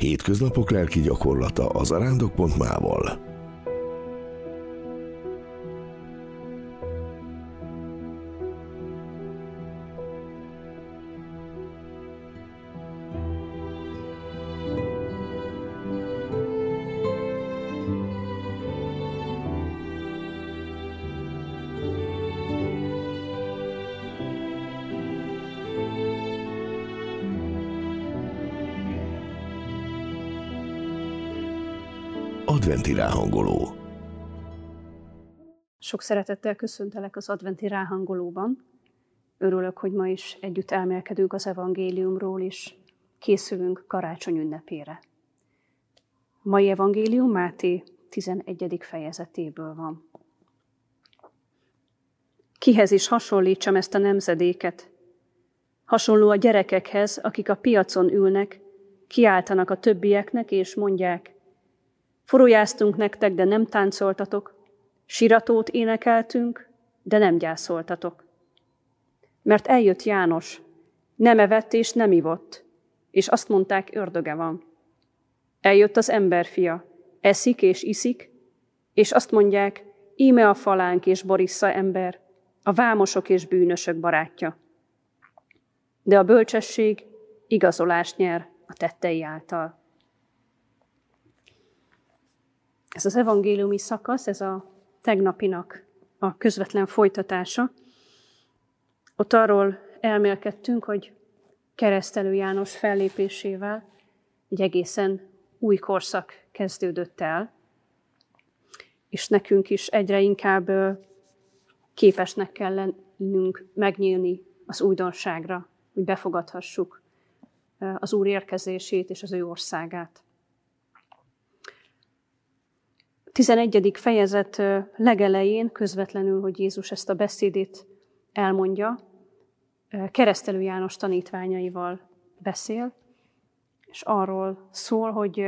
Hétköznapok lelki gyakorlata az arándok.mával. Adventi ráhangoló. Sok szeretettel köszöntelek az adventi ráhangolóban. Örülök, hogy ma is együtt elmélkedünk az evangéliumról, és készülünk karácsony ünnepére. Mai evangélium Máté 11. fejezetéből van. Kihez is hasonlítsam ezt a nemzedéket? Hasonló a gyerekekhez, akik a piacon ülnek, kiáltanak a többieknek, és mondják – Forujáztunk nektek, de nem táncoltatok, siratót énekeltünk, de nem gyászoltatok. Mert eljött János, nem evett és nem ivott, és azt mondták, ördöge van. Eljött az emberfia, eszik és iszik, és azt mondják, íme a falánk és borissza ember, a vámosok és bűnösök barátja. De a bölcsesség igazolást nyer a tettei által. Ez az evangéliumi szakasz, ez a tegnapinak a közvetlen folytatása. Ott arról elmélkedtünk, hogy keresztelő János fellépésével egy egészen új korszak kezdődött el, és nekünk is egyre inkább képesnek kell lennünk megnyílni az újdonságra, hogy befogadhassuk az Úr érkezését és az ő országát. 11. fejezet legelején közvetlenül, hogy Jézus ezt a beszédét elmondja, keresztelő János tanítványaival beszél, és arról szól, hogy,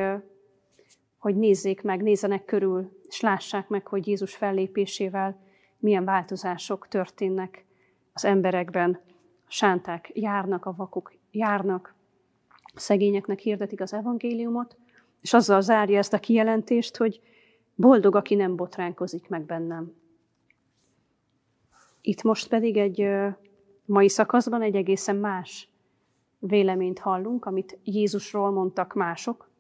hogy nézzék meg, nézzenek körül, és lássák meg, hogy Jézus fellépésével milyen változások történnek az emberekben. A sánták járnak, a vakok járnak, a szegényeknek hirdetik az evangéliumot, és azzal zárja ezt a kijelentést, hogy Boldog, aki nem botránkozik meg bennem. Itt most pedig egy mai szakaszban egy egészen más véleményt hallunk, amit Jézusról mondtak mások.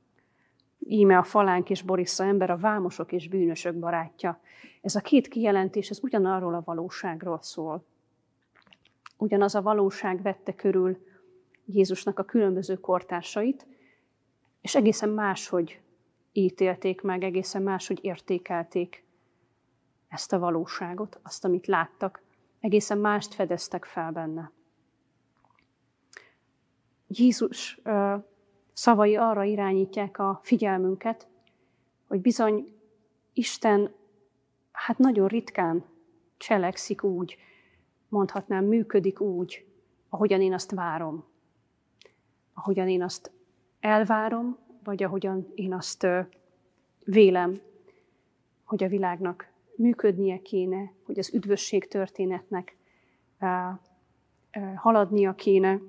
Íme a falánk és borissza ember, a vámosok és bűnösök barátja. Ez a két kijelentés, ez ugyanarról a valóságról szól. Ugyanaz a valóság vette körül Jézusnak a különböző kortársait, és egészen máshogy ítélték meg, egészen máshogy értékelték ezt a valóságot, azt, amit láttak, egészen mást fedeztek fel benne. Jézus szavai arra irányítják a figyelmünket, hogy bizony Isten hát nagyon ritkán cselekszik úgy, mondhatnám, működik úgy, ahogyan én azt várom. Ahogyan én azt elvárom, vagy ahogyan én azt vélem, hogy a világnak működnie kéne, hogy az üdvösség történetnek haladnia kéne,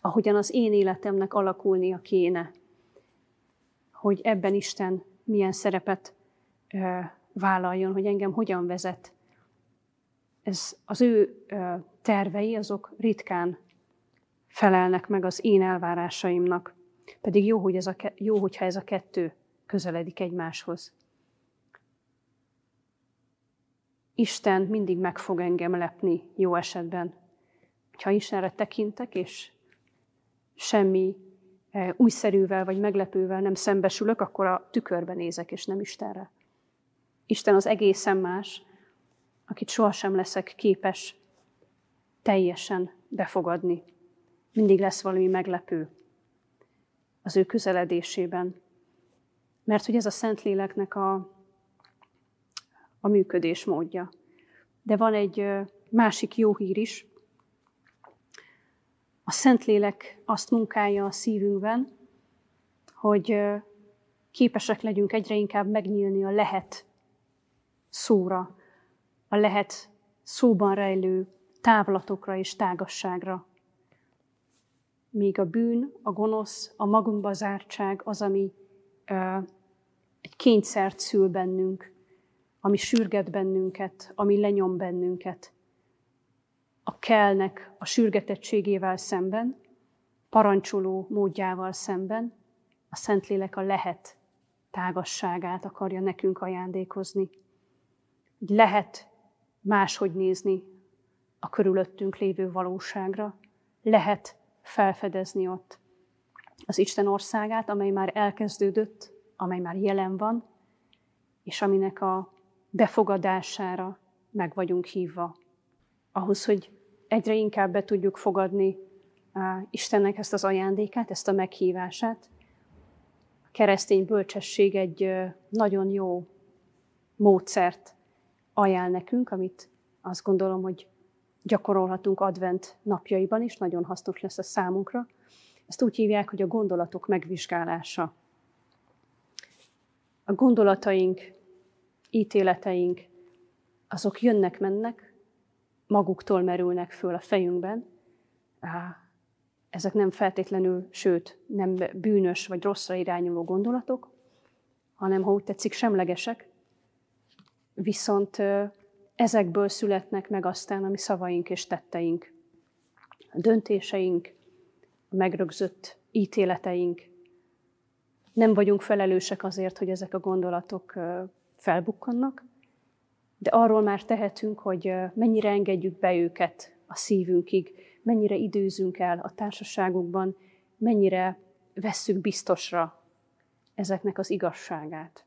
ahogyan az én életemnek alakulnia kéne, hogy ebben Isten milyen szerepet vállaljon, hogy engem hogyan vezet. Ez az ő tervei, azok ritkán felelnek meg az én elvárásaimnak. Pedig jó, hogy ez a, jó, hogyha ez a kettő közeledik egymáshoz. Isten mindig meg fog engem lepni jó esetben. Ha Istenre tekintek, és semmi e, újszerűvel vagy meglepővel nem szembesülök, akkor a tükörben nézek, és nem Istenre. Isten az egészen más, akit sohasem leszek képes teljesen befogadni. Mindig lesz valami meglepő az ő közeledésében. Mert hogy ez a Szentléleknek a, a működés módja. De van egy másik jó hír is. A Szentlélek azt munkálja a szívünkben, hogy képesek legyünk egyre inkább megnyílni a lehet szóra, a lehet szóban rejlő távlatokra és tágasságra. Míg a bűn, a gonosz, a magunkba zártság az, ami ö, egy kényszert szül bennünk, ami sürget bennünket, ami lenyom bennünket. A kellnek a sürgetettségével szemben, parancsoló módjával szemben, a Szentlélek a lehet tágasságát akarja nekünk ajándékozni. Lehet máshogy nézni a körülöttünk lévő valóságra, lehet felfedezni ott az Isten országát, amely már elkezdődött, amely már jelen van, és aminek a befogadására meg vagyunk hívva. Ahhoz, hogy egyre inkább be tudjuk fogadni Istennek ezt az ajándékát, ezt a meghívását, a keresztény bölcsesség egy nagyon jó módszert ajánl nekünk, amit azt gondolom, hogy gyakorolhatunk advent napjaiban is, nagyon hasznos lesz a számunkra. Ezt úgy hívják, hogy a gondolatok megvizsgálása. A gondolataink, ítéleteink, azok jönnek-mennek, maguktól merülnek föl a fejünkben. Ezek nem feltétlenül, sőt, nem bűnös vagy rosszra irányuló gondolatok, hanem, ha úgy tetszik, semlegesek, viszont ezekből születnek meg aztán a mi szavaink és tetteink, a döntéseink, a megrögzött ítéleteink. Nem vagyunk felelősek azért, hogy ezek a gondolatok felbukkannak, de arról már tehetünk, hogy mennyire engedjük be őket a szívünkig, mennyire időzünk el a társaságukban, mennyire vesszük biztosra ezeknek az igazságát.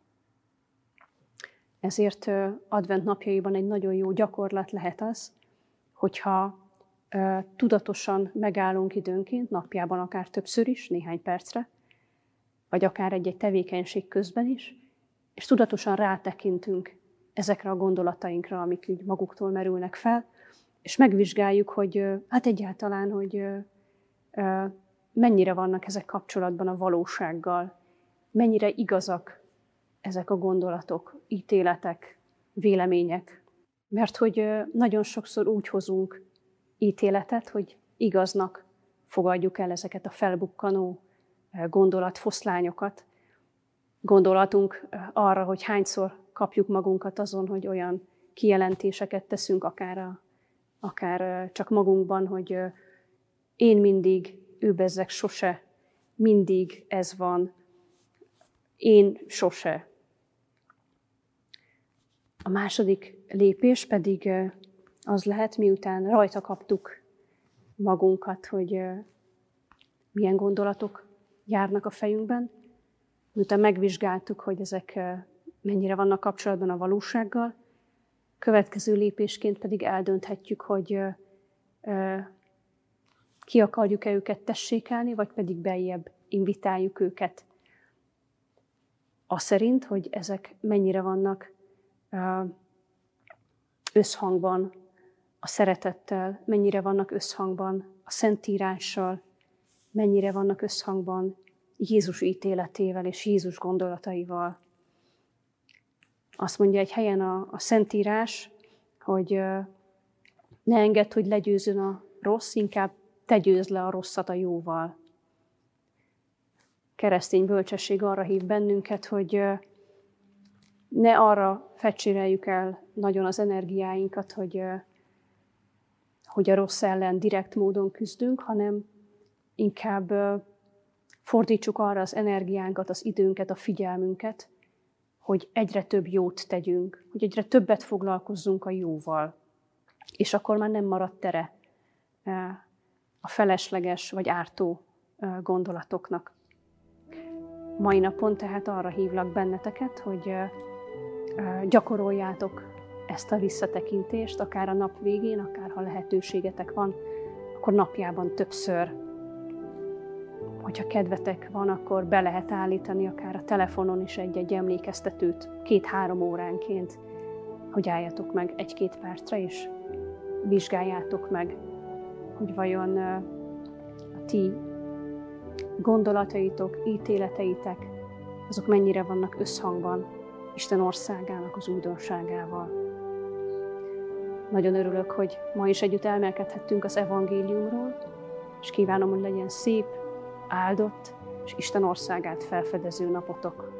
Ezért advent napjaiban egy nagyon jó gyakorlat lehet az, hogyha tudatosan megállunk időnként, napjában akár többször is, néhány percre, vagy akár egy-egy tevékenység közben is, és tudatosan rátekintünk ezekre a gondolatainkra, amik úgy maguktól merülnek fel, és megvizsgáljuk, hogy hát egyáltalán, hogy mennyire vannak ezek kapcsolatban a valósággal, mennyire igazak ezek a gondolatok, ítéletek, vélemények. Mert hogy nagyon sokszor úgy hozunk ítéletet, hogy igaznak fogadjuk el ezeket a felbukkanó gondolatfoszlányokat. Gondolatunk arra, hogy hányszor kapjuk magunkat azon, hogy olyan kijelentéseket teszünk, akár, a, akár csak magunkban, hogy én mindig, ő bezzek sose, mindig ez van, én sose. A második lépés pedig az lehet, miután rajta kaptuk magunkat, hogy milyen gondolatok járnak a fejünkben, miután megvizsgáltuk, hogy ezek mennyire vannak kapcsolatban a valósággal, következő lépésként pedig eldönthetjük, hogy ki akarjuk-e őket tessékelni, vagy pedig beljebb invitáljuk őket. A szerint, hogy ezek mennyire vannak összhangban a szeretettel, mennyire vannak összhangban a Szentírással, mennyire vannak összhangban Jézus ítéletével és Jézus gondolataival. Azt mondja egy helyen a, a Szentírás, hogy ne engedd, hogy legyőzön a rossz, inkább te győzd le a rosszat a jóval. Keresztény bölcsesség arra hív bennünket, hogy ne arra fecséreljük el nagyon az energiáinkat, hogy, hogy a rossz ellen direkt módon küzdünk, hanem inkább fordítsuk arra az energiánkat, az időnket, a figyelmünket, hogy egyre több jót tegyünk, hogy egyre többet foglalkozzunk a jóval. És akkor már nem marad tere a felesleges vagy ártó gondolatoknak. Mai napon tehát arra hívlak benneteket, hogy gyakoroljátok ezt a visszatekintést, akár a nap végén, akár ha lehetőségetek van, akkor napjában többször. Hogyha kedvetek van, akkor be lehet állítani akár a telefonon is egy-egy emlékeztetőt két-három óránként, hogy álljatok meg egy-két percre, és vizsgáljátok meg, hogy vajon a ti gondolataitok, ítéleteitek, azok mennyire vannak összhangban Isten országának az újdonságával. Nagyon örülök, hogy ma is együtt elmelkedhettünk az evangéliumról, és kívánom, hogy legyen szép, áldott és Isten országát felfedező napotok.